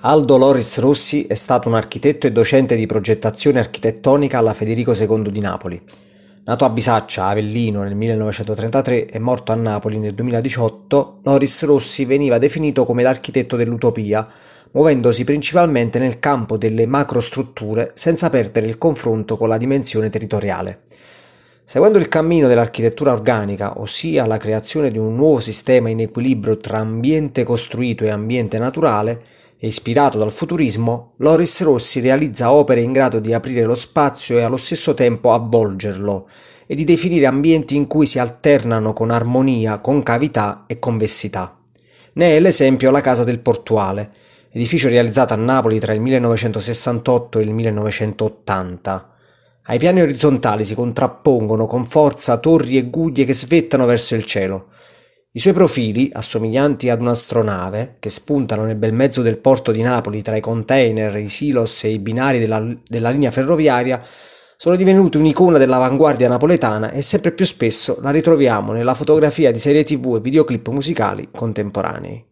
Aldo Loris Rossi è stato un architetto e docente di progettazione architettonica alla Federico II di Napoli. Nato a Bisaccia, Avellino, nel 1933 e morto a Napoli nel 2018, Loris Rossi veniva definito come l'architetto dell'utopia, muovendosi principalmente nel campo delle macrostrutture senza perdere il confronto con la dimensione territoriale. Seguendo il cammino dell'architettura organica, ossia la creazione di un nuovo sistema in equilibrio tra ambiente costruito e ambiente naturale, ispirato dal futurismo, Loris Rossi realizza opere in grado di aprire lo spazio e allo stesso tempo avvolgerlo, e di definire ambienti in cui si alternano con armonia concavità e convessità. Ne è l'esempio la Casa del Portuale, edificio realizzato a Napoli tra il 1968 e il 1980. Ai piani orizzontali si contrappongono con forza torri e guglie che svettano verso il cielo, i suoi profili, assomiglianti ad un'astronave, che spuntano nel bel mezzo del porto di Napoli tra i container, i silos e i binari della, della linea ferroviaria, sono divenuti un'icona dell'avanguardia napoletana e sempre più spesso la ritroviamo nella fotografia di serie tv e videoclip musicali contemporanei.